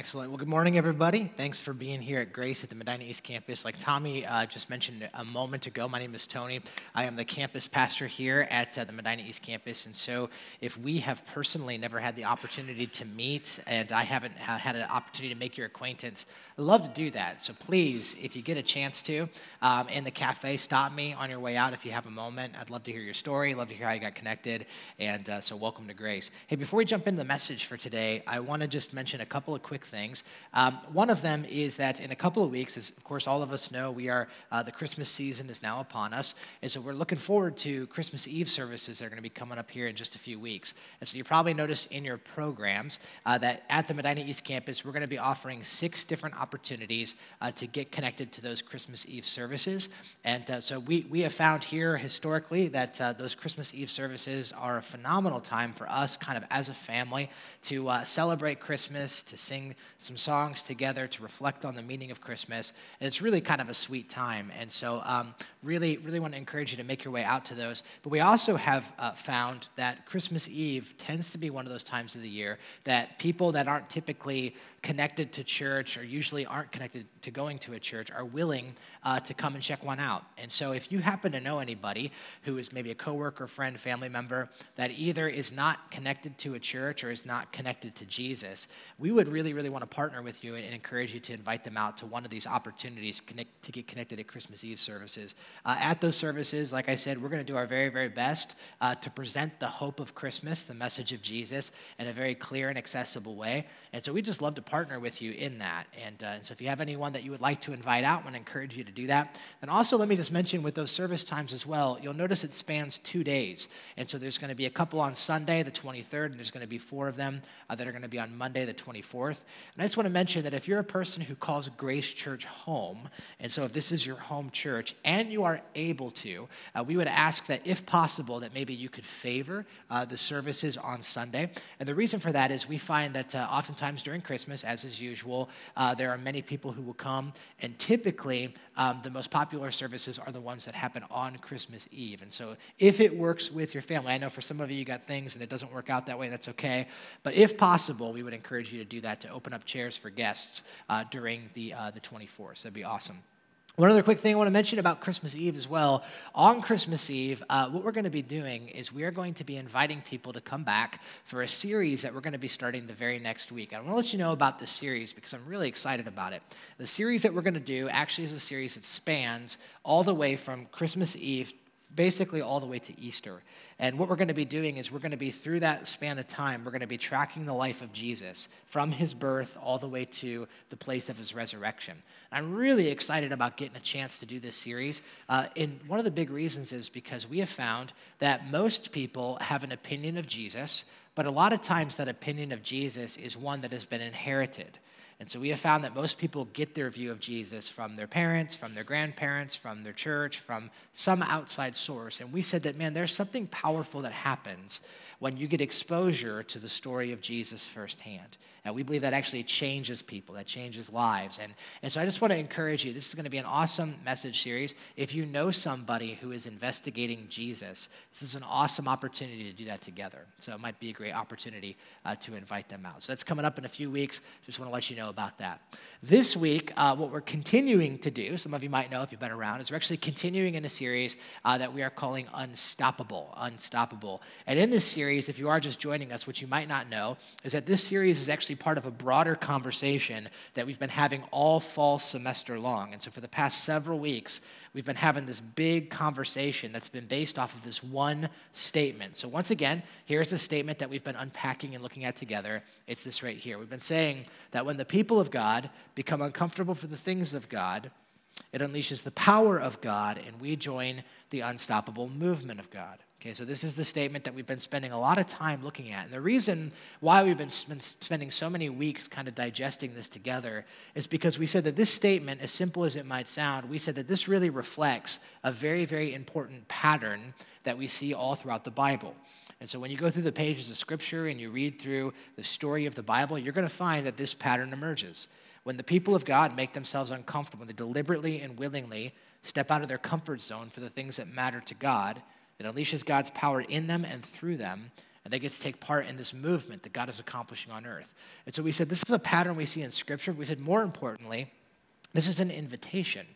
Excellent. Well, good morning, everybody. Thanks for being here at Grace at the Medina East Campus. Like Tommy uh, just mentioned a moment ago, my name is Tony. I am the campus pastor here at uh, the Medina East Campus. And so, if we have personally never had the opportunity to meet and I haven't had an opportunity to make your acquaintance, I'd love to do that. So, please, if you get a chance to, um, in the cafe, stop me on your way out if you have a moment. I'd love to hear your story, love to hear how you got connected. And uh, so, welcome to Grace. Hey, before we jump into the message for today, I want to just mention a couple of quick things. Um, one of them is that in a couple of weeks, as of course all of us know, we are uh, the Christmas season is now upon us, and so we're looking forward to Christmas Eve services that are going to be coming up here in just a few weeks. And so you probably noticed in your programs uh, that at the Medina East campus, we're going to be offering six different opportunities uh, to get connected to those Christmas Eve services. And uh, so we we have found here historically that uh, those Christmas Eve services are a phenomenal time for us, kind of as a family, to uh, celebrate Christmas, to sing some songs together to reflect on the meaning of Christmas. And it's really kind of a sweet time. And so, um, really, really want to encourage you to make your way out to those. But we also have uh, found that Christmas Eve tends to be one of those times of the year that people that aren't typically connected to church or usually aren't connected to going to a church are willing uh, to come and check one out. And so, if you happen to know anybody who is maybe a coworker, friend, family member that either is not connected to a church or is not connected to Jesus, we would really, really want to partner with you and encourage you to invite them out to one of these opportunities connect, to get connected at Christmas Eve services. Uh, at those services, like I said, we're going to do our very, very best uh, to present the hope of Christmas, the message of Jesus, in a very clear and accessible way. And so, we just love to partner with you in that. And, uh, and so, if you have anyone that you would like to invite out, I want to encourage you to do that. And also, let me just mention with those service times as well, you'll notice it spans two days. And so, there's going to be a couple on Sunday, the 23rd, and there's going to be four of them uh, that are going to be on Monday, the 24th. And I just want to mention that if you're a person who calls Grace Church home, and so if this is your home church and you are able to, uh, we would ask that if possible, that maybe you could favor uh, the services on Sunday. And the reason for that is we find that uh, oftentimes during Christmas, as is usual, uh, there are many people who will come, and typically um, the most popular services are the ones that happen on Christmas Eve. And so if it works with your family, I know for some of you, you got things and it doesn't work out that way, that's okay. But if possible, we would encourage you to do that to open up chairs for guests uh, during the, uh, the 24th. That'd be awesome. One other quick thing I want to mention about Christmas Eve as well. On Christmas Eve, uh, what we're going to be doing is we are going to be inviting people to come back for a series that we're going to be starting the very next week. I want to let you know about this series because I'm really excited about it. The series that we're going to do actually is a series that spans all the way from Christmas Eve basically all the way to Easter. And what we're going to be doing is we're going to be through that span of time, we're going to be tracking the life of Jesus from his birth all the way to the place of his resurrection. I'm really excited about getting a chance to do this series. Uh, and one of the big reasons is because we have found that most people have an opinion of Jesus, but a lot of times that opinion of Jesus is one that has been inherited. And so we have found that most people get their view of Jesus from their parents, from their grandparents, from their church, from some outside source. And we said that, man, there's something powerful that happens when you get exposure to the story of Jesus firsthand. And we believe that actually changes people, that changes lives. And, and so I just want to encourage you this is going to be an awesome message series. If you know somebody who is investigating Jesus, this is an awesome opportunity to do that together. So it might be a great opportunity uh, to invite them out. So that's coming up in a few weeks. Just want to let you know about that. This week, uh, what we're continuing to do, some of you might know if you've been around, is we're actually continuing in a series uh, that we are calling Unstoppable. Unstoppable. And in this series, if you are just joining us, what you might not know is that this series is actually part of a broader conversation that we've been having all fall semester long. And so for the past several weeks, we've been having this big conversation that's been based off of this one statement. So once again, here's a statement that we've been unpacking and looking at together. It's this right here. We've been saying that when the people of God become uncomfortable for the things of God, it unleashes the power of God, and we join the unstoppable movement of God. Okay, so this is the statement that we've been spending a lot of time looking at. And the reason why we've been spending so many weeks kind of digesting this together is because we said that this statement, as simple as it might sound, we said that this really reflects a very, very important pattern that we see all throughout the Bible. And so when you go through the pages of Scripture and you read through the story of the Bible, you're going to find that this pattern emerges. When the people of God make themselves uncomfortable, they deliberately and willingly step out of their comfort zone for the things that matter to God, it unleashes God's power in them and through them, And they get to take part in this movement that God is accomplishing on earth. And so we said this is a pattern we see in Scripture. We said more importantly, this is an invitation.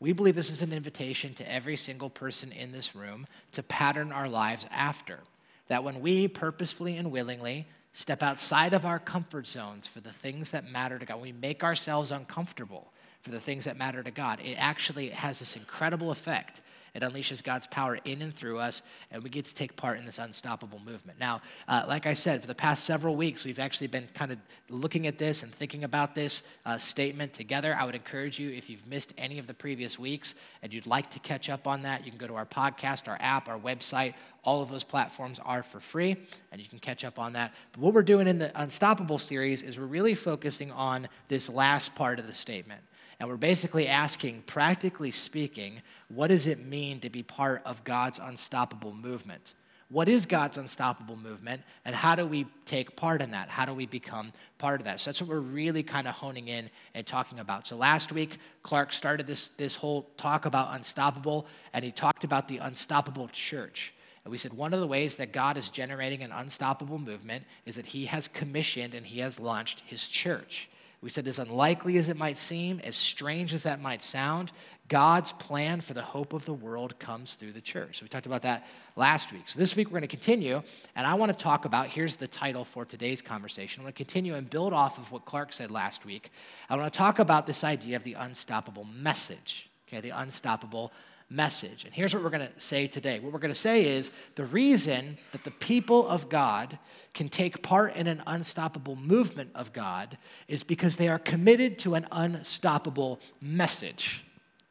We believe this is an invitation to every single person in this room to pattern our lives after. That when we purposefully and willingly step outside of our comfort zones for the things that matter to God, we make ourselves uncomfortable for the things that matter to God, it actually has this incredible effect it unleashes God's power in and through us, and we get to take part in this unstoppable movement. Now, uh, like I said, for the past several weeks, we've actually been kind of looking at this and thinking about this uh, statement together. I would encourage you, if you've missed any of the previous weeks and you'd like to catch up on that, you can go to our podcast, our app, our website. All of those platforms are for free, and you can catch up on that. But what we're doing in the Unstoppable series is we're really focusing on this last part of the statement. And we're basically asking, practically speaking, what does it mean to be part of God's unstoppable movement? What is God's unstoppable movement, and how do we take part in that? How do we become part of that? So that's what we're really kind of honing in and talking about. So last week, Clark started this, this whole talk about unstoppable, and he talked about the unstoppable church. And we said one of the ways that God is generating an unstoppable movement is that he has commissioned and he has launched his church. We said, as unlikely as it might seem, as strange as that might sound, God's plan for the hope of the world comes through the church. So we talked about that last week. So this week we're going to continue, and I want to talk about here's the title for today's conversation. I want to continue and build off of what Clark said last week. I want to talk about this idea of the unstoppable message, okay, the unstoppable message. And here's what we're going to say today. What we're going to say is the reason that the people of God can take part in an unstoppable movement of God is because they are committed to an unstoppable message.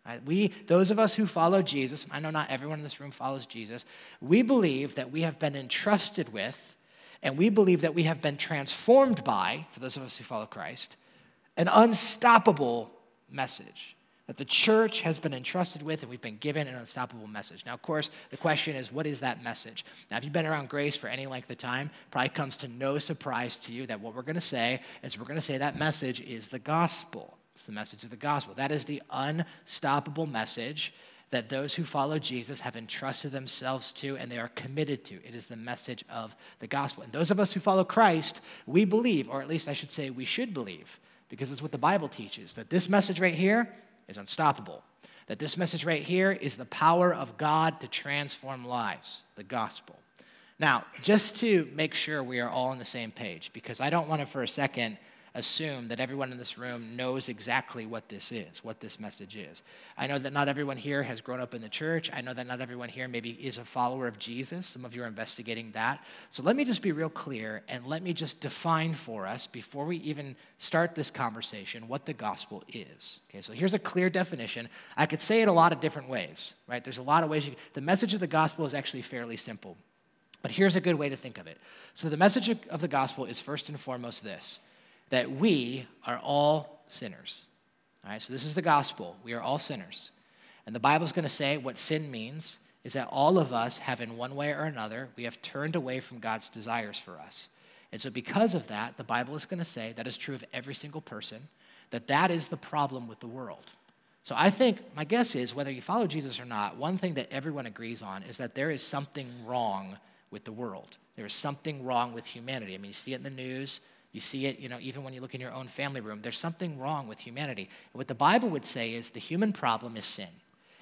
Right? We, those of us who follow Jesus, I know not everyone in this room follows Jesus, we believe that we have been entrusted with, and we believe that we have been transformed by, for those of us who follow Christ, an unstoppable message that the church has been entrusted with and we've been given an unstoppable message. Now, of course, the question is, what is that message? Now, if you've been around grace for any length of time, probably comes to no surprise to you that what we're going to say is we're going to say that message is the gospel. It's the message of the gospel. That is the unstoppable message that those who follow Jesus have entrusted themselves to and they are committed to. It is the message of the gospel. And those of us who follow Christ, we believe, or at least I should say we should believe, because it's what the Bible teaches, that this message right here is unstoppable. That this message right here is the power of God to transform lives, the gospel. Now, just to make sure we are all on the same page, because I don't want to for a second assume that everyone in this room knows exactly what this is, what this message is. I know that not everyone here has grown up in the church. I know that not everyone here maybe is a follower of Jesus. Some of you are investigating that. So let me just be real clear and let me just define for us before we even start this conversation what the gospel is. Okay, so here's a clear definition. I could say it a lot of different ways, right? There's a lot of ways. You, the message of the gospel is actually fairly simple. But here's a good way to think of it. So, the message of the gospel is first and foremost this that we are all sinners. All right, so this is the gospel. We are all sinners. And the Bible's going to say what sin means is that all of us have, in one way or another, we have turned away from God's desires for us. And so, because of that, the Bible is going to say that is true of every single person, that that is the problem with the world. So, I think my guess is whether you follow Jesus or not, one thing that everyone agrees on is that there is something wrong with the world. There is something wrong with humanity. I mean, you see it in the news, you see it, you know, even when you look in your own family room. There's something wrong with humanity. What the Bible would say is the human problem is sin.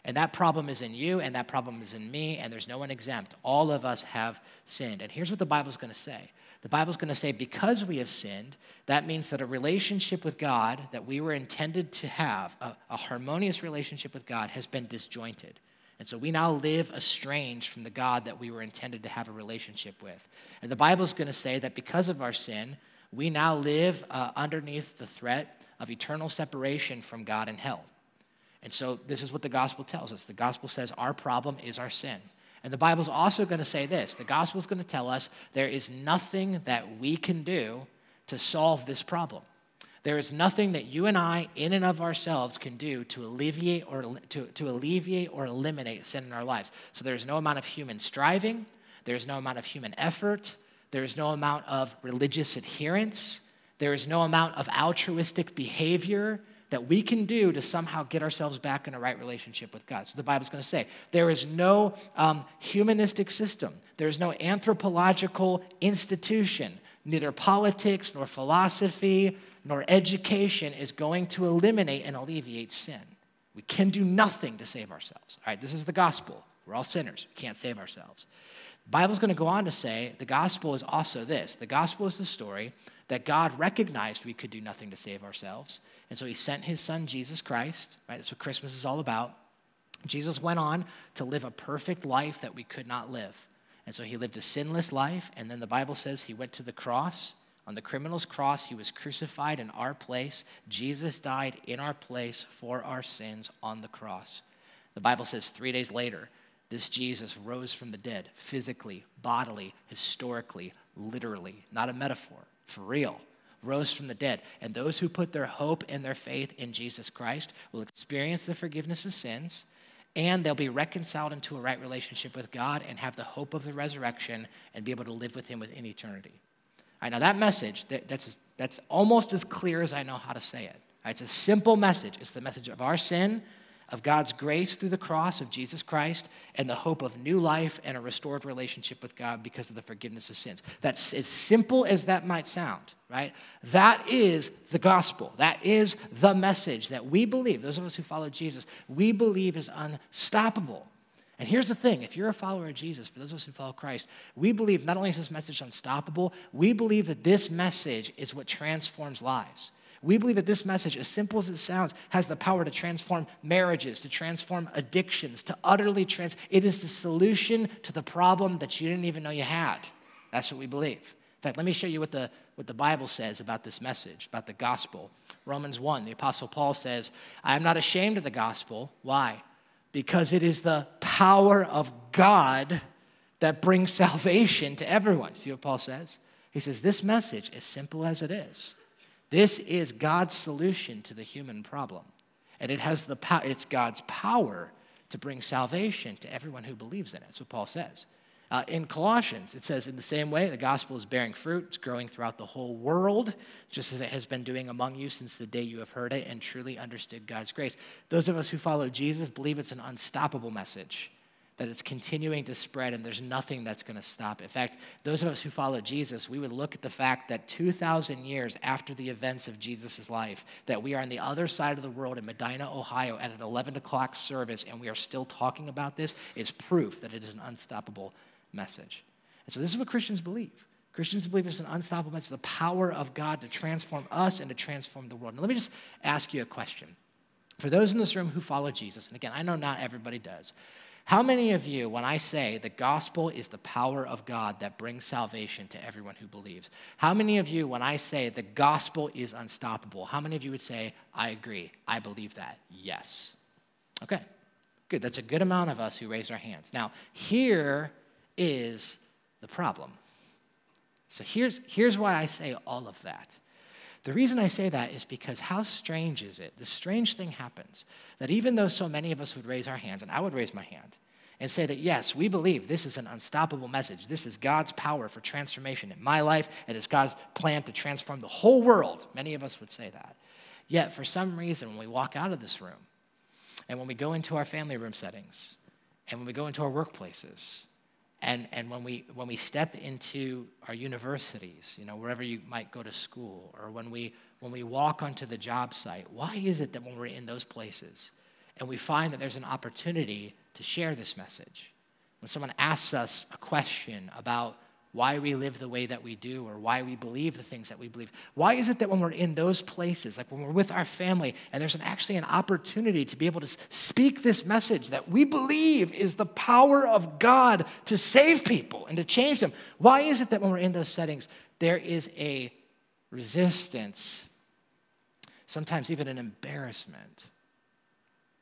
And that problem is in you, and that problem is in me, and there's no one exempt. All of us have sinned. And here's what the Bible's going to say the Bible's going to say, because we have sinned, that means that a relationship with God that we were intended to have, a, a harmonious relationship with God, has been disjointed. And so we now live estranged from the God that we were intended to have a relationship with. And the Bible's going to say that because of our sin, we now live uh, underneath the threat of eternal separation from God and hell. And so this is what the gospel tells us. The gospel says our problem is our sin. And the Bible's also going to say this the gospel is going to tell us there is nothing that we can do to solve this problem. There is nothing that you and I, in and of ourselves, can do to alleviate or to, to alleviate or eliminate sin in our lives. So there is no amount of human striving, there is no amount of human effort, there is no amount of religious adherence. There is no amount of altruistic behavior that we can do to somehow get ourselves back in a right relationship with God. So the Bible's going to say there is no um, humanistic system, there is no anthropological institution, neither politics nor philosophy nor education is going to eliminate and alleviate sin. We can do nothing to save ourselves. All right, this is the gospel. We're all sinners. We can't save ourselves. Bible's going to go on to say the gospel is also this the gospel is the story that God recognized we could do nothing to save ourselves. And so he sent his son, Jesus Christ, right? That's what Christmas is all about. Jesus went on to live a perfect life that we could not live. And so he lived a sinless life. And then the Bible says he went to the cross. On the criminal's cross, he was crucified in our place. Jesus died in our place for our sins on the cross. The Bible says three days later, this Jesus rose from the dead, physically, bodily, historically, literally, not a metaphor for real, rose from the dead. And those who put their hope and their faith in Jesus Christ will experience the forgiveness of sins and they'll be reconciled into a right relationship with God and have the hope of the resurrection and be able to live with Him within eternity. All right, now that message, that, that's, that's almost as clear as I know how to say it. Right, it's a simple message. It's the message of our sin of God's grace through the cross of Jesus Christ and the hope of new life and a restored relationship with God because of the forgiveness of sins. That's as simple as that might sound, right? That is the gospel. That is the message that we believe, those of us who follow Jesus, we believe is unstoppable. And here's the thing if you're a follower of Jesus, for those of us who follow Christ, we believe not only is this message unstoppable, we believe that this message is what transforms lives. We believe that this message, as simple as it sounds, has the power to transform marriages, to transform addictions, to utterly trans. It is the solution to the problem that you didn't even know you had. That's what we believe. In fact, let me show you what the, what the Bible says about this message, about the gospel. Romans 1, the Apostle Paul says, I am not ashamed of the gospel. Why? Because it is the power of God that brings salvation to everyone. See what Paul says? He says, This message, as simple as it is, this is God's solution to the human problem. And it has the power, it's God's power to bring salvation to everyone who believes in it. That's what Paul says. Uh, in Colossians, it says, in the same way, the gospel is bearing fruit, it's growing throughout the whole world, just as it has been doing among you since the day you have heard it and truly understood God's grace. Those of us who follow Jesus believe it's an unstoppable message that it's continuing to spread and there's nothing that's going to stop. In fact, those of us who follow Jesus, we would look at the fact that 2,000 years after the events of Jesus' life, that we are on the other side of the world in Medina, Ohio at an 11 o'clock service and we are still talking about this is proof that it is an unstoppable message. And so this is what Christians believe. Christians believe it's an unstoppable message, the power of God to transform us and to transform the world. Now, let me just ask you a question. For those in this room who follow Jesus, and again, I know not everybody does, how many of you, when I say the gospel is the power of God that brings salvation to everyone who believes, how many of you, when I say the gospel is unstoppable, how many of you would say, I agree, I believe that? Yes. Okay, good. That's a good amount of us who raised our hands. Now, here is the problem. So here's, here's why I say all of that. The reason I say that is because how strange is it? The strange thing happens that even though so many of us would raise our hands, and I would raise my hand, and say that yes, we believe this is an unstoppable message. This is God's power for transformation in my life, and it's God's plan to transform the whole world. Many of us would say that. Yet, for some reason, when we walk out of this room, and when we go into our family room settings, and when we go into our workplaces, and, and when, we, when we step into our universities, you know, wherever you might go to school, or when we, when we walk onto the job site, why is it that when we're in those places and we find that there's an opportunity to share this message, when someone asks us a question about why we live the way that we do or why we believe the things that we believe. Why is it that when we're in those places, like when we're with our family, and there's an, actually an opportunity to be able to speak this message that we believe is the power of God to save people and to change them? Why is it that when we're in those settings, there is a resistance, sometimes even an embarrassment?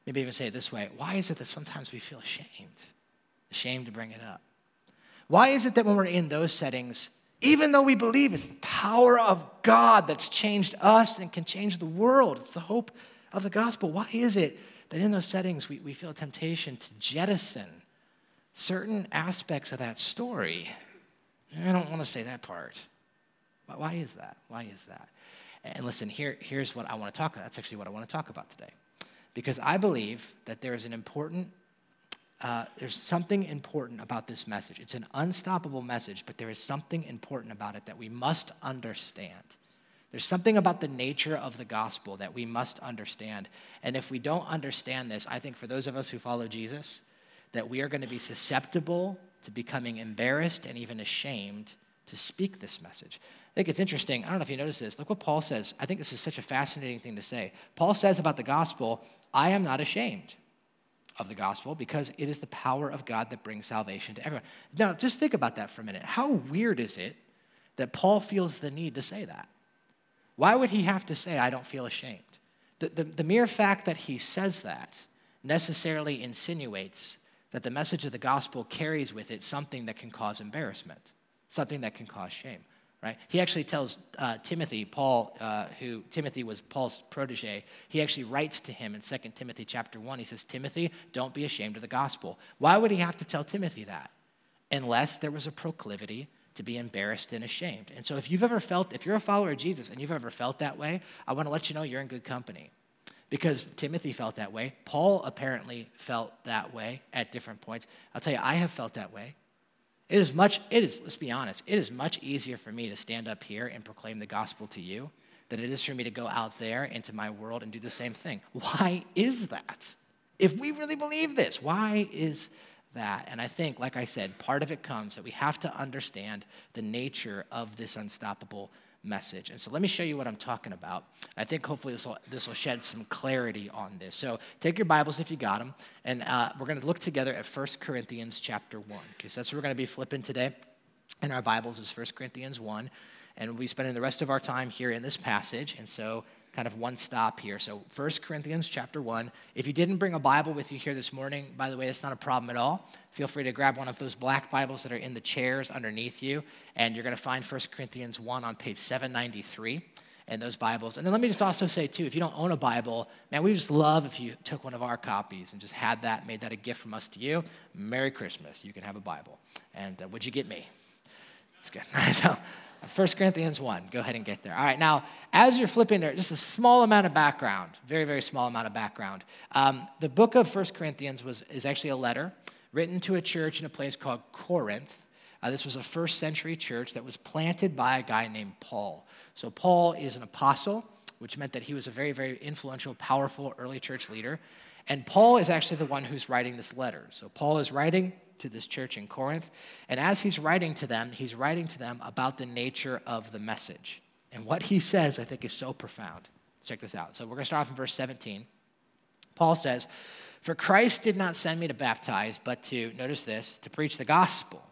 Maybe even say it this way why is it that sometimes we feel ashamed? Ashamed to bring it up. Why is it that when we're in those settings, even though we believe it's the power of God that's changed us and can change the world, it's the hope of the gospel, why is it that in those settings we, we feel a temptation to jettison certain aspects of that story? I don't want to say that part. Why is that? Why is that? And listen, here, here's what I want to talk about. That's actually what I want to talk about today. Because I believe that there is an important, uh, there's something important about this message. It's an unstoppable message, but there is something important about it that we must understand. There's something about the nature of the gospel that we must understand. And if we don't understand this, I think for those of us who follow Jesus, that we are going to be susceptible to becoming embarrassed and even ashamed to speak this message. I think it's interesting. I don't know if you notice this. Look what Paul says. I think this is such a fascinating thing to say. Paul says about the gospel, I am not ashamed of the gospel because it is the power of God that brings salvation to everyone. Now, just think about that for a minute. How weird is it that Paul feels the need to say that? Why would he have to say, I don't feel ashamed? The, the, the, mere fact that he says that necessarily insinuates that the message of the gospel carries with it something that can cause embarrassment, something that can cause shame. Right? He actually tells uh, Timothy, Paul, uh, who Timothy was Paul's protege. He actually writes to him in 2 Timothy chapter one. He says, "Timothy, don't be ashamed of the gospel." Why would he have to tell Timothy that, unless there was a proclivity to be embarrassed and ashamed. And so if you've ever felt, if you're a follower of Jesus and you've ever felt that way, I want to let you know you're in good company. Because Timothy felt that way. Paul apparently felt that way at different points. I'll tell you, I have felt that way. It is much, it is, let's be honest, it is much easier for me to stand up here and proclaim the gospel to you than it is for me to go out there into my world and do the same thing. Why is that? If we really believe this, why is that. And I think, like I said, part of it comes that we have to understand the nature of this unstoppable message. And so let me show you what I'm talking about. I think hopefully this will, this will shed some clarity on this. So take your Bibles if you got them, and uh, we're going to look together at 1 Corinthians chapter 1. Okay, so that's what we're going to be flipping today in our Bibles is 1 Corinthians 1. And we'll be spending the rest of our time here in this passage. And so kind of one stop here. So 1 Corinthians chapter 1. If you didn't bring a Bible with you here this morning, by the way, that's not a problem at all. Feel free to grab one of those black Bibles that are in the chairs underneath you, and you're going to find 1 Corinthians 1 on page 793 and those Bibles. And then let me just also say, too, if you don't own a Bible, man, we just love if you took one of our copies and just had that, made that a gift from us to you. Merry Christmas. You can have a Bible. And uh, would you get me? It's good. so 1 Corinthians 1. Go ahead and get there. All right, now, as you're flipping there, just a small amount of background, very, very small amount of background. Um, the book of 1 Corinthians was, is actually a letter written to a church in a place called Corinth. Uh, this was a first century church that was planted by a guy named Paul. So, Paul is an apostle, which meant that he was a very, very influential, powerful early church leader. And Paul is actually the one who's writing this letter. So, Paul is writing to this church in Corinth. And as he's writing to them, he's writing to them about the nature of the message. And what he says, I think, is so profound. Check this out. So we're going to start off in verse 17. Paul says, For Christ did not send me to baptize, but to, notice this, to preach the gospel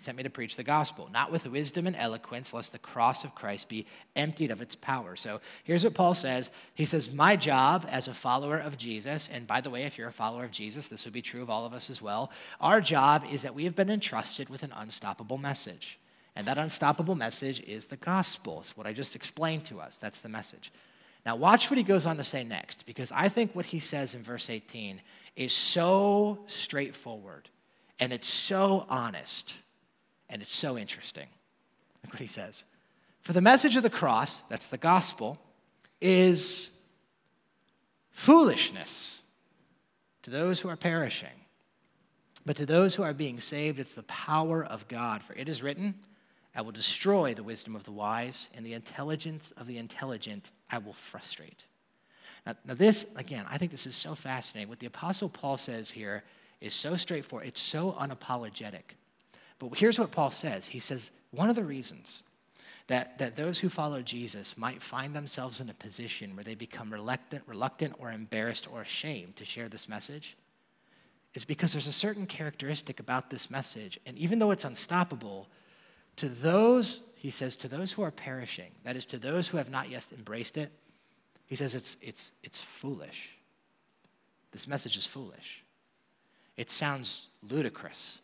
he sent me to preach the gospel, not with wisdom and eloquence, lest the cross of Christ be emptied of its power. So here's what Paul says He says, My job as a follower of Jesus, and by the way, if you're a follower of Jesus, this would be true of all of us as well. Our job is that we have been entrusted with an unstoppable message. And that unstoppable message is the gospel. It's what I just explained to us. That's the message. Now, watch what he goes on to say next, because I think what he says in verse 18 is so straightforward and it's so honest and it's so interesting. Look what he says. For the message of the cross, that's the gospel, is foolishness to those who are perishing. But to those who are being saved, it's the power of God. For it is written, I will destroy the wisdom of the wise, and the intelligence of the intelligent I will frustrate. Now, now, this, again, I think this is so fascinating. What the Apostle Paul says here is so straightforward, it's so unapologetic. But here's what Paul says He says, one of the reasons that, that those who follow Jesus might find themselves in a position where they become reluctant, reluctant or embarrassed or ashamed to share this message is because there's a certain characteristic about this message. And even though it's unstoppable, to those, he says, to those who are perishing, that is, to those who have not yet embraced it, he says it's, it's, it's foolish. This message is foolish. It sounds ludicrous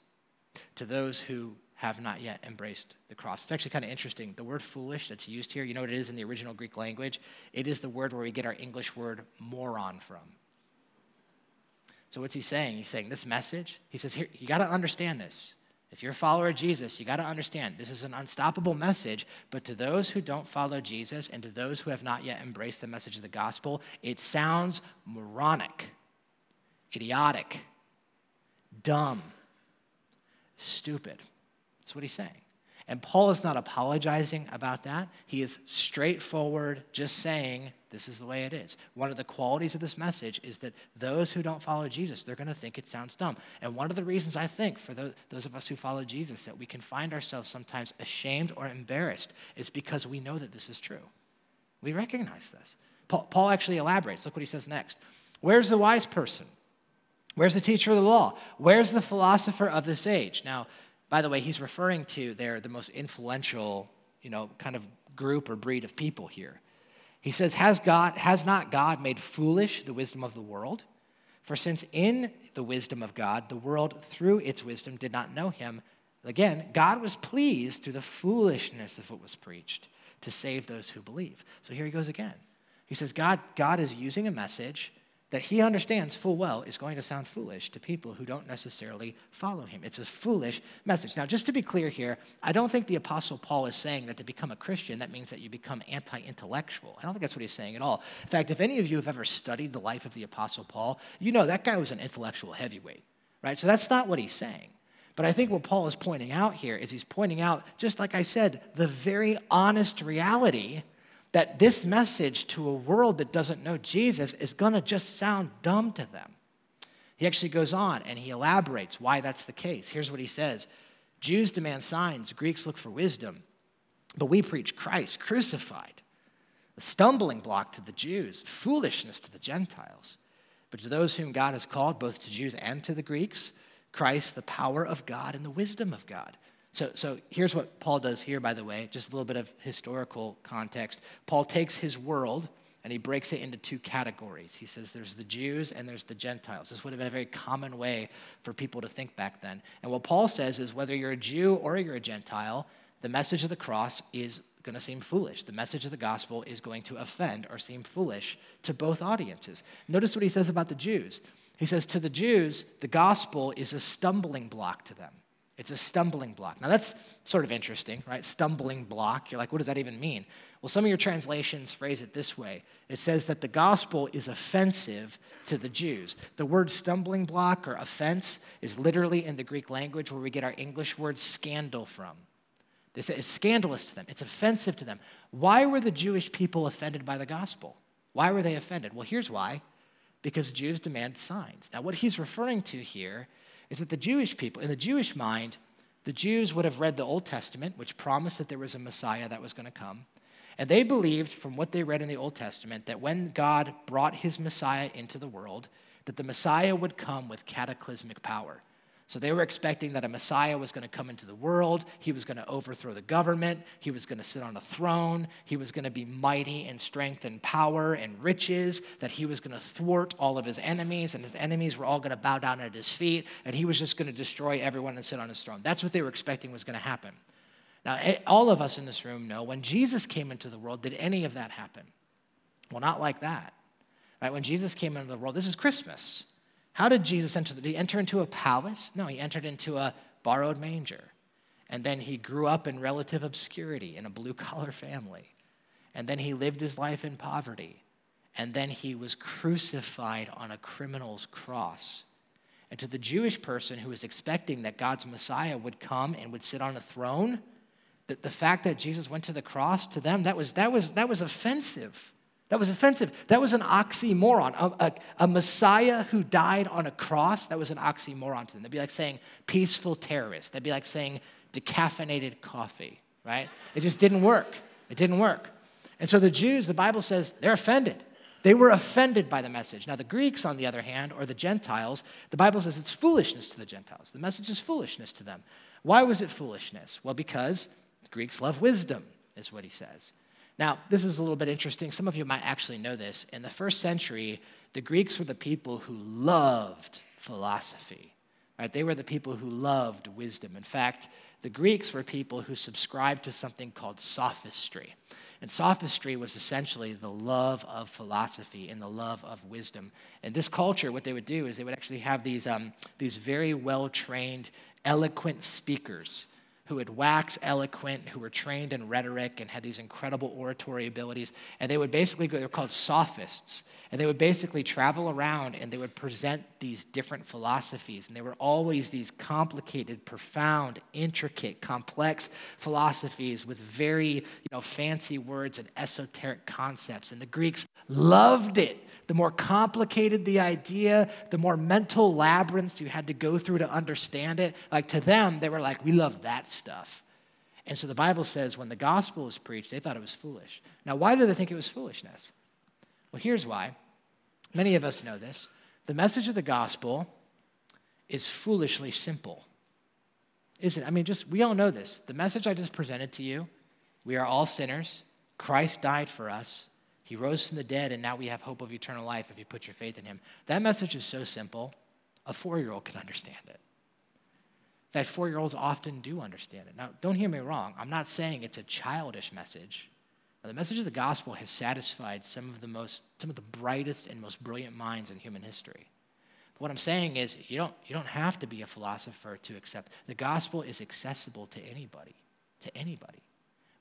to those who have not yet embraced the cross. It's actually kind of interesting. The word foolish that's used here, you know what it is in the original Greek language? It is the word where we get our English word moron from. So what's he saying? He's saying this message, he says, here, you got to understand this. If you're a follower of Jesus, you got to understand this is an unstoppable message, but to those who don't follow Jesus and to those who have not yet embraced the message of the gospel, it sounds moronic, idiotic, dumb, stupid. That's what he's saying. And Paul is not apologizing about that. He is straightforward, just saying, this is the way it is. One of the qualities of this message is that those who don't follow Jesus, they're going to think it sounds dumb. And one of the reasons I think for those, those of us who follow Jesus that we can find ourselves sometimes ashamed or embarrassed is because we know that this is true. We recognize this. Paul, Paul actually elaborates. Look what he says next. Where's the wise person? Where's the teacher of the law? Where's the philosopher of this age? Now, by the way, he's referring to there the most influential, you know, kind of group or breed of people here. He says, Has God, has not God made foolish the wisdom of the world? For since in the wisdom of God, the world through its wisdom did not know him, again, God was pleased through the foolishness of what was preached to save those who believe. So here he goes again. He says, God, God is using a message that he understands full well is going to sound foolish to people who don't necessarily follow him. It's a foolish message. Now, just to be clear here, I don't think the Apostle Paul is saying that to become a Christian, that means that you become anti intellectual. I don't think that's what he's saying at all. In fact, if any of you have ever studied the life of the Apostle Paul, you know that guy was an intellectual heavyweight, right? So that's not what he's saying. But I think what Paul is pointing out here is he's pointing out, just like I said, the very honest reality that this message to a world that doesn't know Jesus is going to just sound dumb to them. He actually goes on and he elaborates why that's the case. Here's what he says Jews demand signs, Greeks look for wisdom, but we preach Christ crucified, a stumbling block to the Jews, foolishness to the Gentiles. But to those whom God has called, both to Jews and to the Greeks, Christ, the power of God and the wisdom of God. So, so here's what Paul does here, by the way, just a little bit of historical context. Paul takes his world and he breaks it into two categories. He says there's the Jews and there's the Gentiles. This would have been a very common way for people to think back then. And what Paul says is whether you're a Jew or you're a Gentile, the message of the cross is going to seem foolish. The message of the gospel is going to offend or seem foolish to both audiences. Notice what he says about the Jews. He says, To the Jews, the gospel is a stumbling block to them. It's a stumbling block. Now, that's sort of interesting, right? Stumbling block. You're like, what does that even mean? Well, some of your translations phrase it this way it says that the gospel is offensive to the Jews. The word stumbling block or offense is literally in the Greek language where we get our English word scandal from. This is scandalous to them, it's offensive to them. Why were the Jewish people offended by the gospel? Why were they offended? Well, here's why because Jews demand signs. Now, what he's referring to here is that the Jewish people, in the Jewish mind, the Jews would have read the Old Testament, which promised that there was a Messiah that was going to come. And they believed, from what they read in the Old Testament, that when God brought his Messiah into the world, that the Messiah would come with cataclysmic power. So they were expecting that a Messiah was going to come into the world. He was going to overthrow the government. He was going to sit on a throne. He was going to be mighty in strength and power and riches. That he was going to thwart all of his enemies, and his enemies were all going to bow down at his feet, and he was just going to destroy everyone and sit on his throne. That's what they were expecting was going to happen. Now, eh, all of us in this room know when Jesus came into the world, did any of that happen? Well, not like that. Right? When Jesus came into the world, this is Christmas. How did Jesus enter? Did he enter into a palace? No, he entered into a borrowed manger. And then he grew up in relative obscurity in a blue collar family. And then he lived his life in poverty. And then he was crucified on a criminal's cross. And to the Jewish person who was expecting that God's Messiah would come and would sit on a throne, that the fact that Jesus went to the cross to them, that was, that was, that was offensive. That was offensive. That was an oxymoron. A, a, a, Messiah who died on a cross, that was an oxymoron to them. That'd be like saying peaceful terrorist. That'd be like saying decaffeinated coffee, right? It just didn't work. It didn't work. And so the Jews, the Bible says, they're offended. They were offended by the message. Now, the Greeks, on the other hand, or the Gentiles, the Bible says it's foolishness to the Gentiles. The message is foolishness to them. Why was it foolishness? Well, because Greeks love wisdom, is what he says. Now, this is a little bit interesting. Some of you might actually know this. In the first century, the Greeks were the people who loved philosophy. Right? They were the people who loved wisdom. In fact, the Greeks were people who subscribed to something called sophistry. And sophistry was essentially the love of philosophy and the love of wisdom. And this culture, what they would do is they would actually have these, um, these very well trained eloquent speakers who would wax eloquent, who were trained in rhetoric and had these incredible oratory abilities. And they would basically go, they're called sophists. And they would basically travel around and they would present these different philosophies. And they were always these complicated, profound, intricate, complex philosophies with very you know, fancy words and esoteric concepts. And the Greeks loved it the more complicated the idea, the more mental labyrinths you had to go through to understand it. Like to them, they were like, we love that stuff. And so the Bible says when the gospel was preached, they thought it was foolish. Now, why do they think it was foolishness? Well, here's why. Many of us know this. The message of the gospel is foolishly simple. Isn't it? I mean, just we all know this. The message I just presented to you, we are all sinners. Christ died for us. He rose from the dead, and now we have hope of eternal life if you put your faith in him. That message is so simple, a four year old can understand it. In fact, four year olds often do understand it. Now, don't hear me wrong. I'm not saying it's a childish message. the message of the gospel has satisfied some of the most, some of the brightest and most brilliant minds in human history. But what I'm saying is, you don't, you don't have to be a philosopher to accept. The gospel is accessible to anybody, to anybody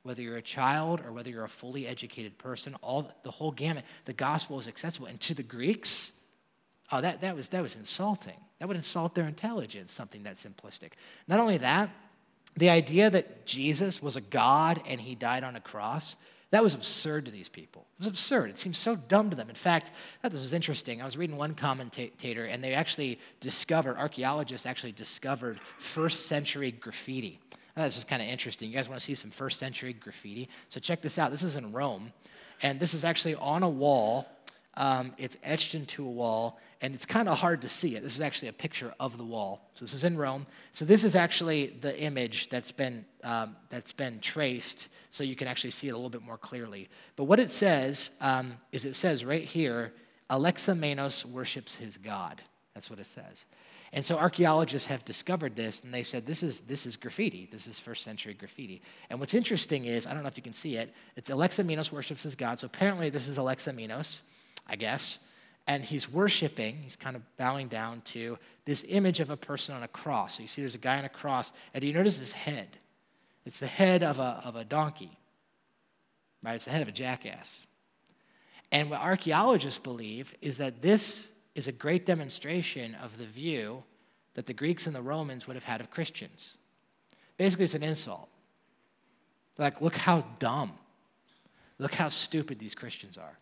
whether you're a child or whether you're a fully educated person, all the whole gamut, the gospel is accessible. And to the Greeks, oh, that, that, was, that was insulting. That would insult their intelligence, something that simplistic. Not only that, the idea that Jesus was a God and he died on a cross, that was absurd to these people. It was absurd. It seemed so dumb to them. In fact, this was interesting. I was reading one commentator, and they actually discovered, archaeologists actually discovered first century graffiti. That's just kind of interesting. You guys want to see some first century graffiti? So check this out. This is in Rome, and this is actually on a wall. Um, it's etched into a wall, and it's kind of hard to see it. This is actually a picture of the wall. So this is in Rome. So this is actually the image that's been um, that's been traced, so you can actually see it a little bit more clearly. But what it says um, is, it says right here, Alexamenos worships his God. That's what it says. And so archaeologists have discovered this, and they said this is this is graffiti. This is first century graffiti. And what's interesting is I don't know if you can see it. It's Alexamenos worships his god. So apparently this is Alexamenos, I guess, and he's worshiping. He's kind of bowing down to this image of a person on a cross. So you see, there's a guy on a cross, and you notice his head. It's the head of a of a donkey. Right? It's the head of a jackass. And what archaeologists believe is that this is a great demonstration of the view that the Greeks and the Romans would have had of Christians. Basically, it's an insult. Like, look how dumb, look how stupid these Christians are.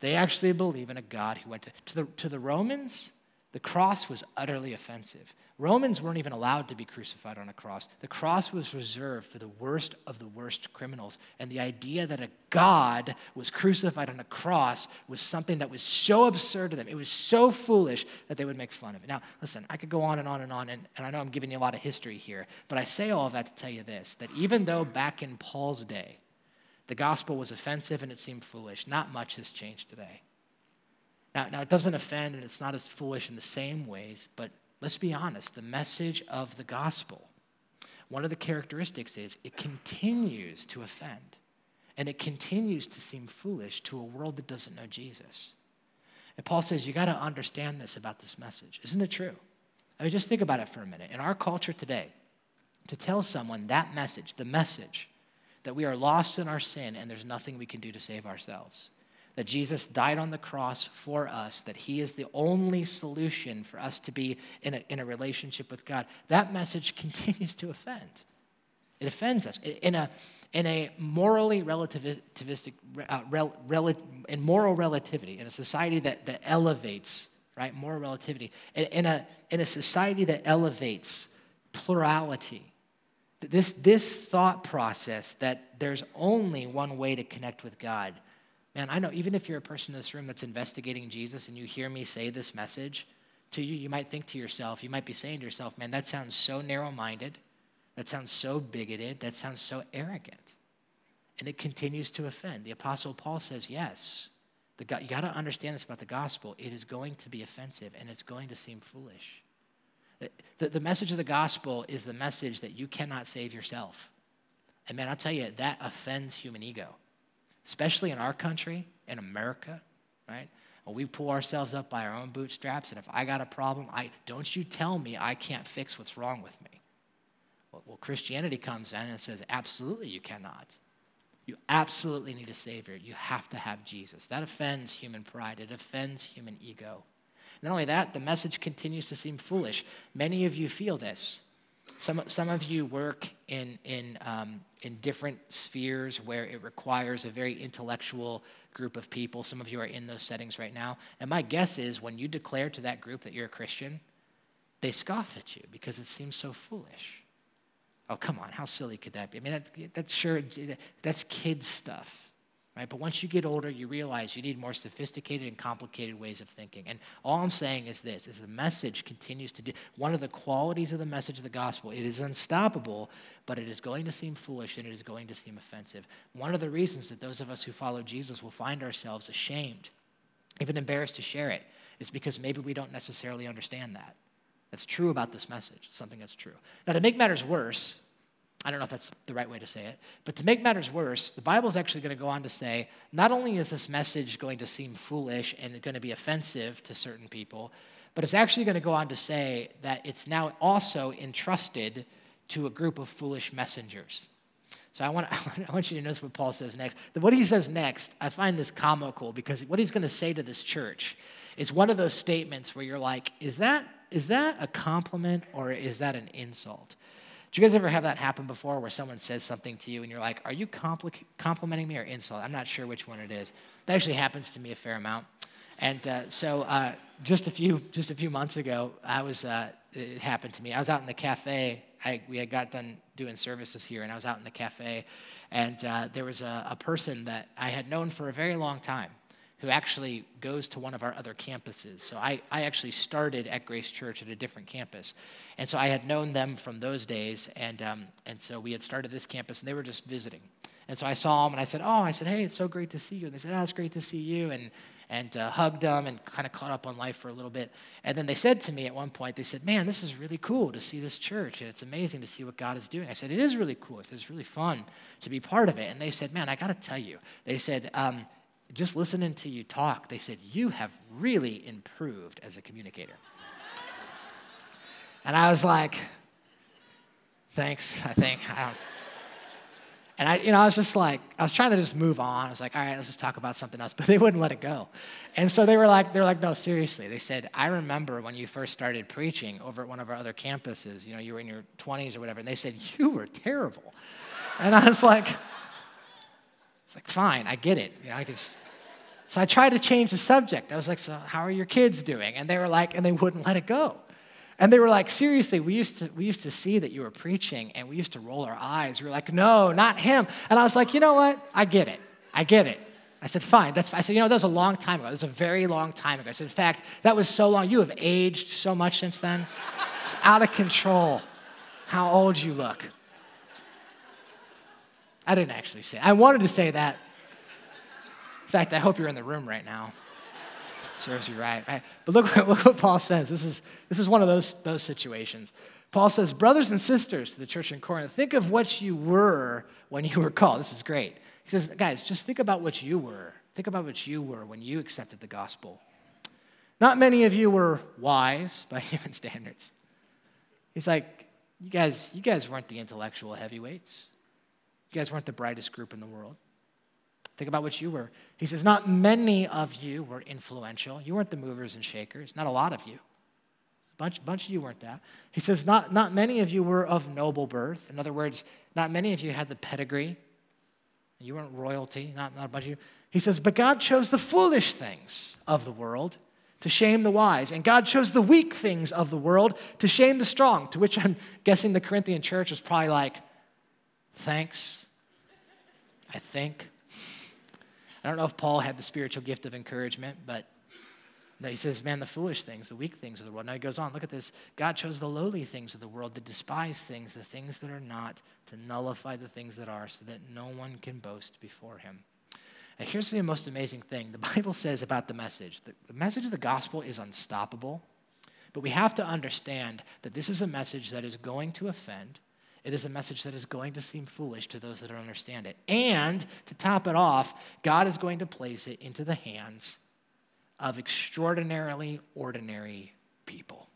They actually believe in a God who went to, to the, to the Romans, the cross was utterly offensive. Romans weren't even allowed to be crucified on a cross. The cross was reserved for the worst of the worst criminals. And the idea that a God was crucified on a cross was something that was so absurd to them. It was so foolish that they would make fun of it. Now, listen, I could go on and on and on, and, and I know I'm giving you a lot of history here, but I say all of that to tell you this that even though back in Paul's day, the gospel was offensive and it seemed foolish, not much has changed today. Now, now, it doesn't offend and it's not as foolish in the same ways, but let's be honest, the message of the gospel, one of the characteristics is it continues to offend and it continues to seem foolish to a world that doesn't know Jesus. And Paul says, you got to understand this about this message. Isn't it true? I mean, just think about it for a minute. In our culture today, to tell someone that message, the message that we are lost in our sin and there's nothing we can do to save ourselves, that Jesus died on the cross for us, that He is the only solution for us to be in a, in a relationship with God, that message continues to offend. It offends us. In a, in a morally relativistic, uh, rel, rel, in moral relativity, in a society that, that elevates, right, moral relativity, in, in, a, in a society that elevates plurality, this, this thought process that there's only one way to connect with God Man, I know even if you're a person in this room that's investigating Jesus and you hear me say this message to you, you might think to yourself, you might be saying to yourself, man, that sounds so narrow minded. That sounds so bigoted. That sounds so arrogant. And it continues to offend. The Apostle Paul says, yes, the, you got to understand this about the gospel. It is going to be offensive and it's going to seem foolish. The, the message of the gospel is the message that you cannot save yourself. And man, I'll tell you, that offends human ego especially in our country, in America, right? We pull ourselves up by our own bootstraps, and if I got a problem, I don't you tell me I can't fix what's wrong with me. Well, well, Christianity comes in and says, absolutely, you cannot. You absolutely need a Savior. You have to have Jesus. That offends human pride, it offends human ego. Not only that, the message continues to seem foolish. Many of you feel this. Some, some of you work in, in, um, in different spheres where it requires a very intellectual group of people. Some of you are in those settings right now. And my guess is when you declare to that group that you're a Christian, they scoff at you because it seems so foolish. Oh, come on, how silly could that be? I mean, that's, that's sure, that's kid stuff right? But once you get older, you realize you need more sophisticated and complicated ways of thinking. And all I'm saying is this, is the message continues to do, one of the qualities of the message of the gospel, it is unstoppable, but it is going to seem foolish and it is going to seem offensive. One of the reasons that those of us who follow Jesus will find ourselves ashamed, even embarrassed to share it, is because maybe we don't necessarily understand that. That's true about this message, something that's true. Now, to make matters worse, I don't know if that's the right way to say it. But to make matters worse, the Bible is actually going to go on to say not only is this message going to seem foolish and going to be offensive to certain people, but it's actually going to go on to say that it's now also entrusted to a group of foolish messengers. So I want, I want you to notice what Paul says next. What he says next, I find this comical because what he's going to say to this church is one of those statements where you're like, is that, is that a compliment or is that an insult? You guys ever have that happen before where someone says something to you and you're like, are you compli- complimenting me or insult? I'm not sure which one it is. That actually happens to me a fair amount. And uh, so uh, just, a few, just a few months ago, I was, uh, it happened to me. I was out in the cafe. I, we had got done doing services here, and I was out in the cafe. And uh, there was a, a person that I had known for a very long time who actually goes to one of our other campuses. So I, I actually started at Grace Church at a different campus. And so I had known them from those days. And, um, and so we had started this campus, and they were just visiting. And so I saw them, and I said, Oh, I said, hey, it's so great to see you. And they said, Oh, it's great to see you. And, and uh, hugged them and kind of caught up on life for a little bit. And then they said to me at one point, they said, Man, this is really cool to see this church, and it's amazing to see what God is doing. I said, It is really cool. I said, It's really fun to be part of it. And they said, Man, I got to tell you, they said, um, just listening to you talk, they said, You have really improved as a communicator. and I was like, Thanks, I think. I don't. And I, you know, I was just like, I was trying to just move on. I was like, all right, let's just talk about something else. But they wouldn't let it go. And so they were like, they're like, no, seriously. They said, I remember when you first started preaching over at one of our other campuses. You know, you were in your 20s or whatever. And they said, you were terrible. And I was like, it's like, fine, I get it. You know, I. So I tried to change the subject. I was like, so how are your kids doing? And they were like, and they wouldn't let it go. And they were like, seriously, we used to we used to see that you were preaching and we used to roll our eyes. We were like, no, not him. And I was like, you know what? I get it. I get it. I said, fine, that's fine. I said, you know, that was a long time ago. That was a very long time ago. I said, in fact, that was so long. You have aged so much since then. It's out of control how old you look. I didn't actually say. I wanted to say that. In fact, I hope you're in the room right now. Serves you right. right? But look, look what Paul says. This is, this is one of those, those situations. Paul says, Brothers and sisters to the church in Corinth, think of what you were when you were called. This is great. He says, Guys, just think about what you were. Think about what you were when you accepted the gospel. Not many of you were wise by human standards. He's like, you guys, you guys weren't the intellectual heavyweights. You guys weren't the brightest group in the world. Think about what you were. He says, Not many of you were influential. You weren't the movers and shakers. Not a lot of you. A bunch, bunch of you weren't that. He says, not, not many of you were of noble birth. In other words, not many of you had the pedigree. You weren't royalty, not, not a bunch of you. He says, But God chose the foolish things of the world to shame the wise. And God chose the weak things of the world to shame the strong. To which I'm guessing the Corinthian church was probably like, Thanks I think. I don't know if Paul had the spiritual gift of encouragement, but no, he says, man, the foolish things, the weak things of the world. Now he goes on, look at this. God chose the lowly things of the world, the despised things, the things that are not, to nullify the things that are, so that no one can boast before him. And here's the most amazing thing the Bible says about the message the, the message of the gospel is unstoppable, but we have to understand that this is a message that is going to offend, it is a message that is going to seem foolish to those that don't understand it. And to top it off, God is going to place it into the hands of extraordinarily ordinary people.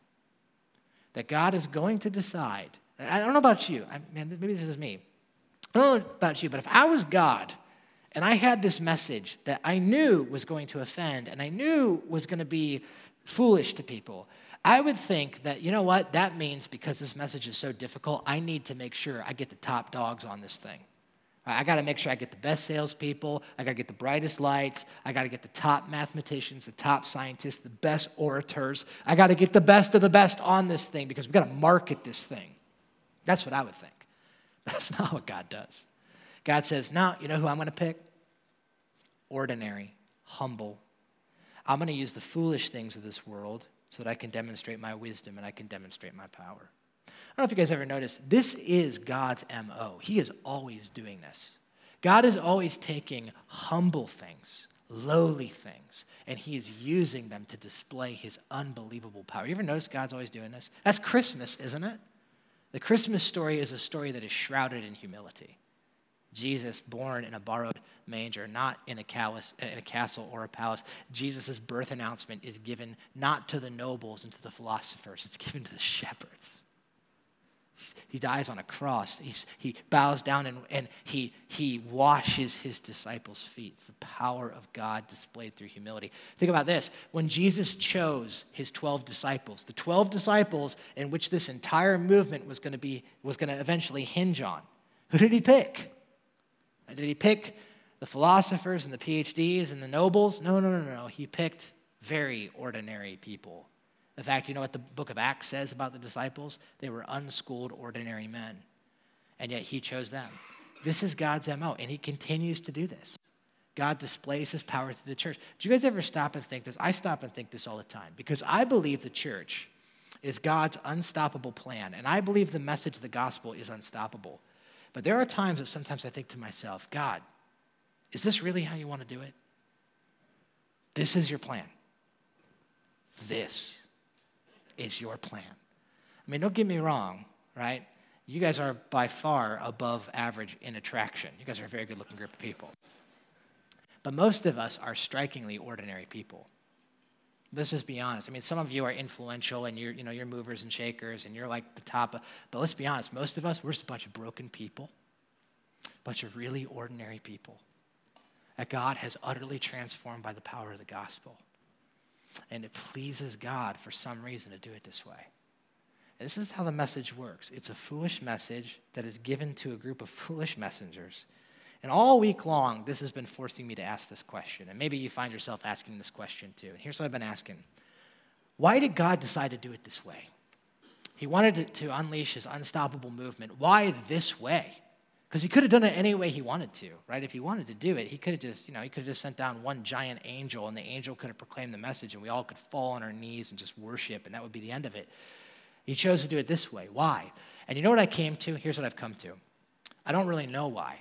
That God is going to decide I don't know about you. I, man, maybe this is me. I don't know about you, but if I was God and I had this message that I knew was going to offend and I knew was going to be foolish to people, I would think that, you know what, that means because this message is so difficult, I need to make sure I get the top dogs on this thing. I got to make sure I get the best salespeople. I got to get the brightest lights. I got to get the top mathematicians, the top scientists, the best orators. I got to get the best of the best on this thing because we've got to market this thing. That's what I would think. That's not what God does. God says, no, you know who I'm going to pick? Ordinary, humble. I'm going to use the foolish things of this world so that I can demonstrate my wisdom and I can demonstrate my power. I don't know if you guys ever noticed, this is God's MO. He is always doing this. God is always taking humble things, lowly things, and He is using them to display His unbelievable power. You ever notice God's always doing this? That's Christmas, isn't it? The Christmas story is a story that is shrouded in humility. Jesus born in a borrowed manger, not in a, callous, in a castle or a palace. Jesus' birth announcement is given not to the nobles and to the philosophers, it's given to the shepherds. He dies on a cross. He's, he bows down and, and he, he washes his disciples' feet. It's the power of God displayed through humility. Think about this. When Jesus chose his 12 disciples, the 12 disciples in which this entire movement was going to be was going to eventually hinge on, who did he pick? Did he pick the philosophers and the PhDs and the nobles? No, no, no, no. He picked very ordinary people. In fact, you know what the book of Acts says about the disciples? They were unschooled, ordinary men. And yet he chose them. This is God's MO, and he continues to do this. God displays his power through the church. Do you guys ever stop and think this? I stop and think this all the time because I believe the church is God's unstoppable plan, and I believe the message of the gospel is unstoppable. But there are times that sometimes I think to myself, God, is this really how you want to do it? This is your plan. This is your plan. I mean, don't get me wrong, right? You guys are by far above average in attraction. You guys are a very good looking group of people. But most of us are strikingly ordinary people. Let's just be honest. I mean, some of you are influential and you're, you know, you're movers and shakers and you're like the top. Of, but let's be honest, most of us, we're just a bunch of broken people, a bunch of really ordinary people that God has utterly transformed by the power of the gospel. And it pleases God for some reason to do it this way. And this is how the message works it's a foolish message that is given to a group of foolish messengers. And all week long, this has been forcing me to ask this question. And maybe you find yourself asking this question too. And here's what I've been asking Why did God decide to do it this way? He wanted to, unleash his unstoppable movement. Why this way? Because he could have done it any way he wanted to, right? If he wanted to do it, he could have just, you know, he could have just sent down one giant angel and the angel could have proclaimed the message and we all could fall on our knees and just worship and that would be the end of it. He chose to do it this way. Why? And you know what I came to? Here's what I've come to. I don't really know why.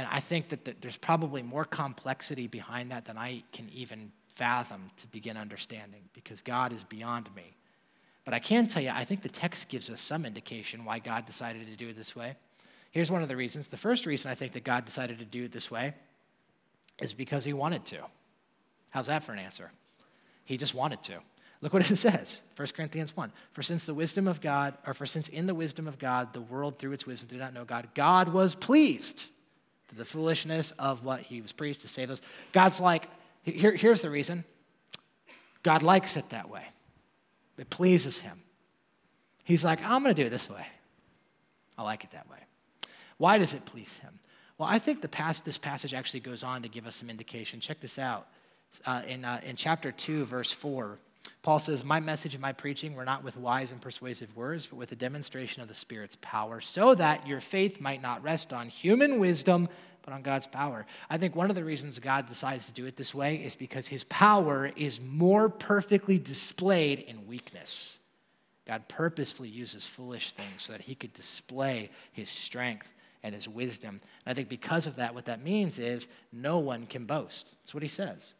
And I think that, there's probably more complexity behind that than I can even fathom to begin understanding because God is beyond me. But I can tell you, I think the text gives us some indication why God decided to do it this way. Here's one of the reasons. The first reason I think that God decided to do it this way is because he wanted to. How's that for an answer? He just wanted to. Look what it says, 1 Corinthians 1. For since the wisdom of God, or for since in the wisdom of God, the world through its wisdom did not know God, God was pleased to the foolishness of what he was preached to save us. God's like, here, here's the reason God likes it that way, it pleases him. He's like, I'm going to do it this way. I like it that way. Why does it please him? Well, I think the past, this passage actually goes on to give us some indication. Check this out. Uh, in, uh, in chapter 2, verse 4, Paul says, My message and my preaching were not with wise and persuasive words, but with a demonstration of the Spirit's power, so that your faith might not rest on human wisdom, but on God's power. I think one of the reasons God decides to do it this way is because his power is more perfectly displayed in weakness. God purposefully uses foolish things so that he could display his strength and his wisdom. And I think because of that, what that means is no one can boast. That's what he says.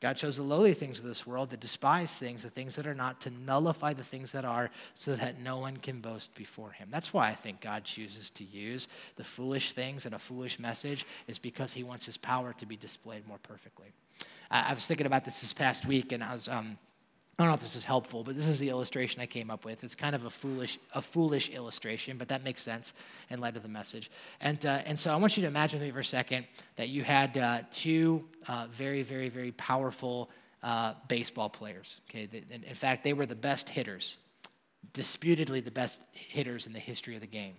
God chose the lowly things of this world, the despised things, the things that are not, to nullify the things that are, so that no one can boast before him. That's why I think God chooses to use the foolish things and a foolish message, is because he wants his power to be displayed more perfectly. I was thinking about this this past week, and I was. Um, I don't know if this is helpful, but this is the illustration I came up with. It's kind of a foolish, a foolish illustration, but that makes sense in light of the message. And, uh, and so I want you to imagine with me for a second that you had uh, two uh, very, very, very powerful uh, baseball players. Okay, in, in fact, they were the best hitters, disputedly the best hitters in the history of the game.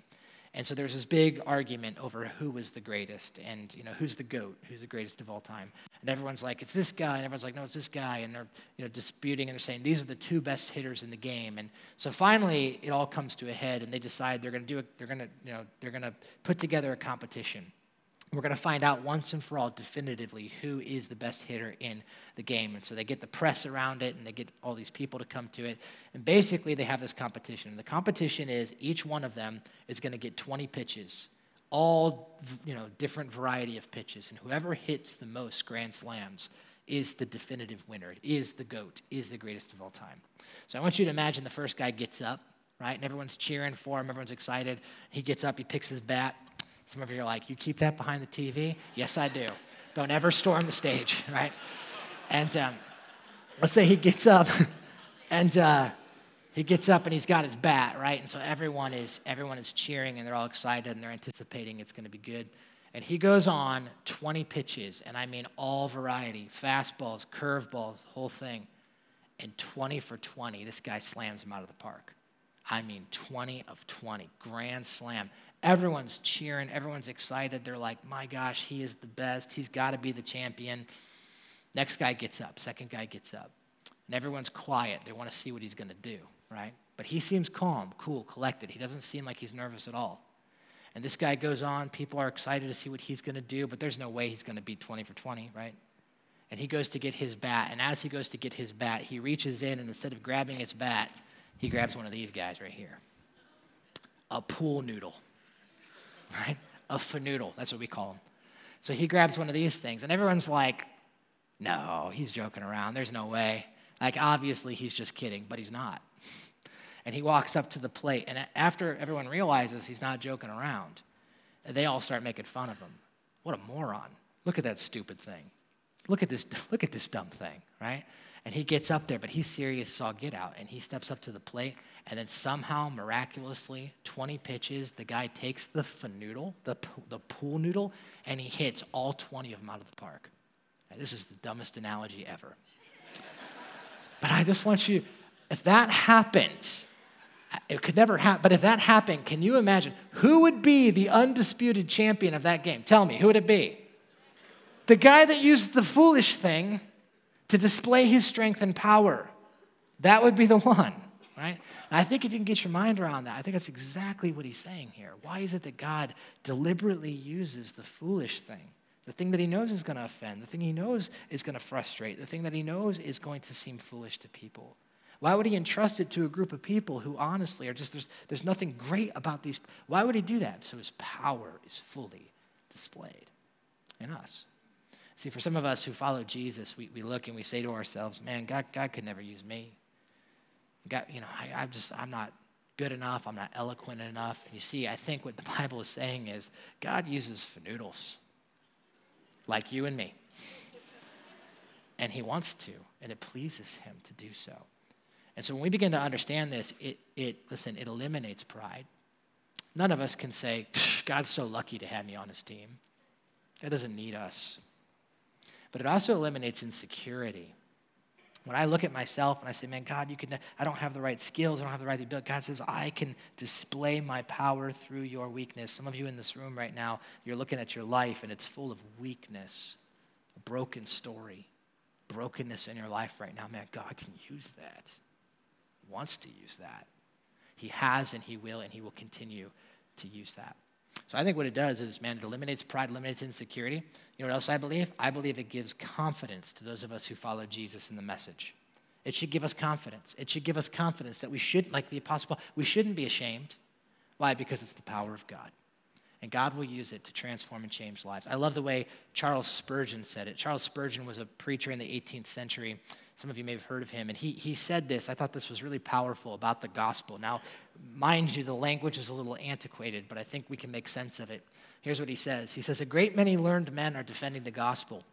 And so there's this big argument over who was the greatest and, you know, who's the GOAT, who's the greatest of all time. And everyone's like, it's this guy. And everyone's like, no, it's this guy. And they're, you know, disputing and they're saying, these are the two best hitters in the game. And so finally, it all comes to a head and they decide they're going to do it. They're going to, you know, they're going to put together a competition. We're going to find out once and for all definitively who is the best hitter in the game. And so they get the press around it and they get all these people to come to it. And basically, they have this competition. And the competition is each one of them is going to get 20 pitches, all you know, different variety of pitches. And whoever hits the most grand slams is the definitive winner, is the GOAT, is the greatest of all time. So I want you to imagine the first guy gets up, right? And everyone's cheering for him, everyone's excited. He gets up, he picks his bat, some of you are like, you keep that behind the TV? Yes, I do. Don't ever storm the stage, right? And um, let's say he gets up and uh, he gets up and he's got his bat, right? And so everyone is everyone is cheering and they're all excited and they're anticipating it's going to be good. And he goes on 20 pitches, and I mean all variety, fastballs, curveballs, whole thing. And 20 for 20, this guy slams him out of the park. I mean 20 of 20, grand slam. Everyone's cheering, everyone's excited. They're like, my gosh, he is the best. He's got to be the champion. Next guy gets up, second guy gets up. And everyone's quiet. They want to see what he's going to do, right? But he seems calm, cool, collected. He doesn't seem like he's nervous at all. And this guy goes on. People are excited to see what he's going to do, but there's no way he's going to beat 20 for 20, right? And he goes to get his bat. And as he goes to get his bat, he reaches in, and instead of grabbing his bat, he grabs one of these guys right here a pool noodle right? A fanoodle, that's what we call them. So he grabs one of these things, and everyone's like, no, he's joking around. There's no way. Like, obviously, he's just kidding, but he's not. And he walks up to the plate, and after everyone realizes he's not joking around, they all start making fun of him. What a moron. Look at that stupid thing. Look at this, look at this dumb thing, right? And he gets up there, but he's serious as all get out. And he steps up to the plate, and then somehow, miraculously, 20 pitches, the guy takes the noodle, the, the pool noodle, and he hits all 20 of them out of the park. this is the dumbest analogy ever. but I just want you, if that happened, uh, it could never happen, but if that happened, can you imagine who would be the undisputed champion of that game? Tell me, who would it be? The guy that used the foolish thing to display his strength and power. That would be the one, right? And I think if you can get your mind around that, I think that's exactly what he's saying here. Why is it that God deliberately uses the foolish thing? The thing that he knows is going to offend, the thing he knows is going to frustrate, the thing that he knows is going to seem foolish to people. Why would he entrust it to a group of people who honestly are just, there's, there's nothing great about these? Why would he do that? So his power is fully displayed in us. See, for some of us who follow Jesus, we, we look and we say to ourselves, man, God, God could never use me. God, you know, I, I'm just, I'm not good enough. I'm not eloquent enough. And you see, I think what the Bible is saying is God uses noodles like you and me. and he wants to, and it pleases him to do so. And so when we begin to understand this, it, it listen, it eliminates pride. None of us can say, God's so lucky to have me on his team. God doesn't need us but it also eliminates insecurity. When I look at myself and I say, man, God, you can, I don't have the right skills, I don't have the right ability. God says, I can display my power through your weakness. Some of you in this room right now, you're looking at your life and it's full of weakness, a broken story, brokenness in your life right now. Man, God can use that. He wants to use that. He has and He will, and He will continue to use that. So I think what it does is, man, it eliminates pride, eliminates insecurity. You know what else I believe? I believe it gives confidence to those of us who follow Jesus in the message. It should give us confidence. It should give us confidence that we should, like the apostle we shouldn't be ashamed. Why? Because it's the power of God. And God will use it to transform and change lives. I love the way Charles Spurgeon said it. Charles Spurgeon was a preacher in the 18th century. Some of you may have heard of him. And he, he said this. I thought this was really powerful about the gospel. Now, mind you, the language is a little antiquated, but I think we can make sense of it. Here's what he says He says, A great many learned men are defending the gospel.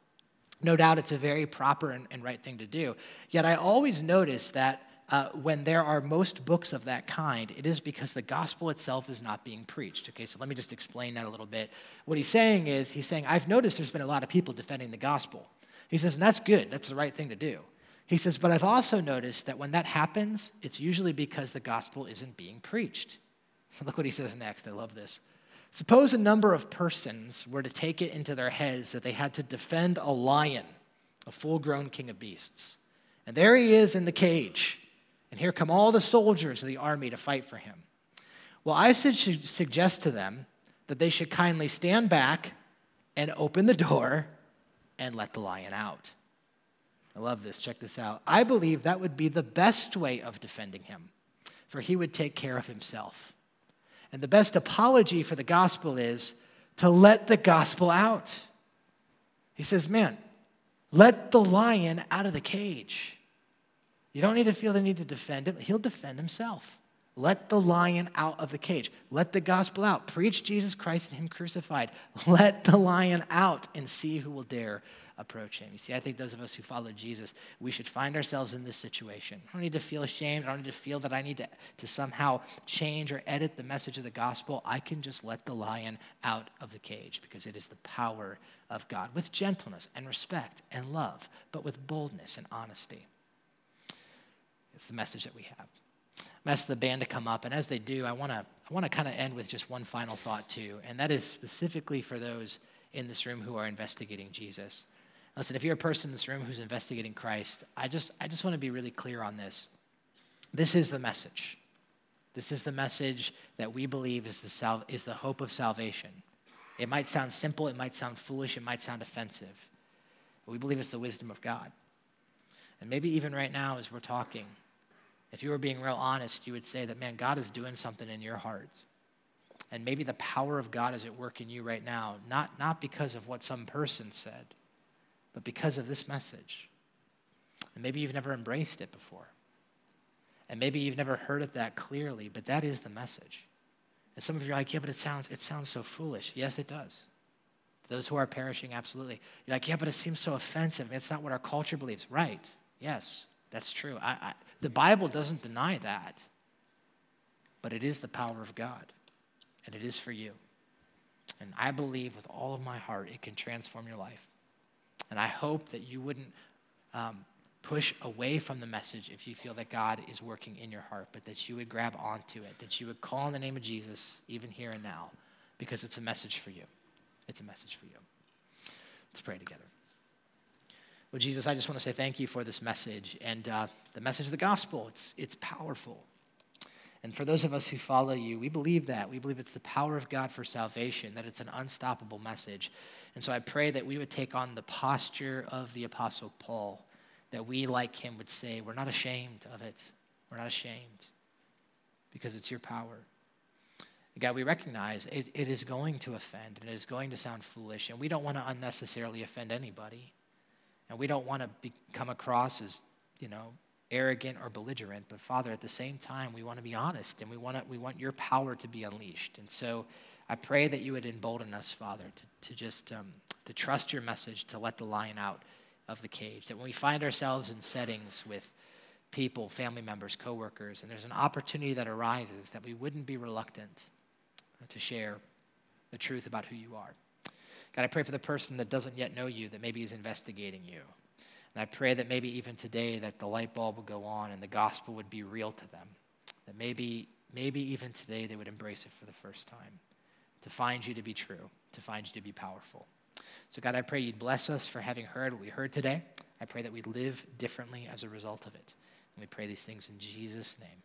No doubt it's a very proper and, and right thing to do. Yet I always notice that uh, when there are most books of that kind, it is because the gospel itself is not being preached. Okay, so let me just explain that a little bit. What he's saying is, he's saying, I've noticed there's been a lot of people defending the gospel. He says, and that's good, that's the right thing to do. He says, but I've also noticed that when that happens, it's usually because the gospel isn't being preached. Look what he says next. I love this. Suppose a number of persons were to take it into their heads that they had to defend a lion, a full grown king of beasts. And there he is in the cage. And here come all the soldiers of the army to fight for him. Well, I should suggest to them that they should kindly stand back and open the door and let the lion out. I love this. Check this out. I believe that would be the best way of defending him, for he would take care of himself. And the best apology for the gospel is to let the gospel out. He says, Man, let the lion out of the cage. You don't need to feel the need to defend him, he'll defend himself. Let the lion out of the cage. Let the gospel out. Preach Jesus Christ and Him crucified. Let the lion out and see who will dare approach him. You see, I think those of us who follow Jesus, we should find ourselves in this situation. I don't need to feel ashamed. I don't need to feel that I need to, to somehow change or edit the message of the gospel. I can just let the lion out of the cage because it is the power of God with gentleness and respect and love, but with boldness and honesty. It's the message that we have. I'm ask the band to come up, and as they do, I want to I want to kind of end with just one final thought too, and that is specifically for those in this room who are investigating Jesus. Listen, if you're a person in this room who's investigating Christ, I just, I just want to be really clear on this. This is the message. This is the message that we believe is the, sal- is the hope of salvation. It might sound simple, it might sound foolish, it might sound offensive. We believe it's the wisdom of God. And maybe even right now, as we're talking, if you were being real honest, you would say that, man, God is doing something in your heart. And maybe the power of God is at work in you right now, not, not because of what some person said, but because of this message. And maybe you've never embraced it before. And maybe you've never heard it that clearly, but that is the message. And some of you are like, yeah, but it sounds, it sounds so foolish. Yes, it does. Those who are perishing, absolutely. You're like, yeah, but it seems so offensive. It's not what our culture believes. Right. Yes, that's true. I, I, the Bible doesn't deny that. But it is the power of God, and it is for you. And I believe with all of my heart it can transform your life. And I hope that you wouldn't um, push away from the message if you feel that God is working in your heart, but that you would grab onto it, that you would call on the name of Jesus, even here and now, because it's a message for you. It's a message for you. Let's pray together. Well, Jesus, I just want to say thank you for this message and uh, the message of the gospel. It's, it's powerful. And for those of us who follow you, we believe that. We believe it's the power of God for salvation, that it's an unstoppable message. And so I pray that we would take on the posture of the Apostle Paul, that we, like him, would say, We're not ashamed of it. We're not ashamed because it's your power. God, we recognize it, it is going to offend and it is going to sound foolish, and we don't want to unnecessarily offend anybody. And we don't want to be, come across as, you know, arrogant or belligerent. But Father, at the same time, we want to be honest and we want, to, we want your power to be unleashed. And so I pray that you would embolden us, Father, to, to just um, to trust your message, to let the lion out of the cage. That when we find ourselves in settings with people, family members, coworkers, and there's an opportunity that arises, that we wouldn't be reluctant to share the truth about who you are. God, I pray for the person that doesn't yet know you, that maybe is investigating you. And I pray that maybe even today that the light bulb would go on and the gospel would be real to them. That maybe, maybe even today they would embrace it for the first time to find you to be true, to find you to be powerful. So, God, I pray you'd bless us for having heard what we heard today. I pray that we live differently as a result of it. And we pray these things in Jesus' name.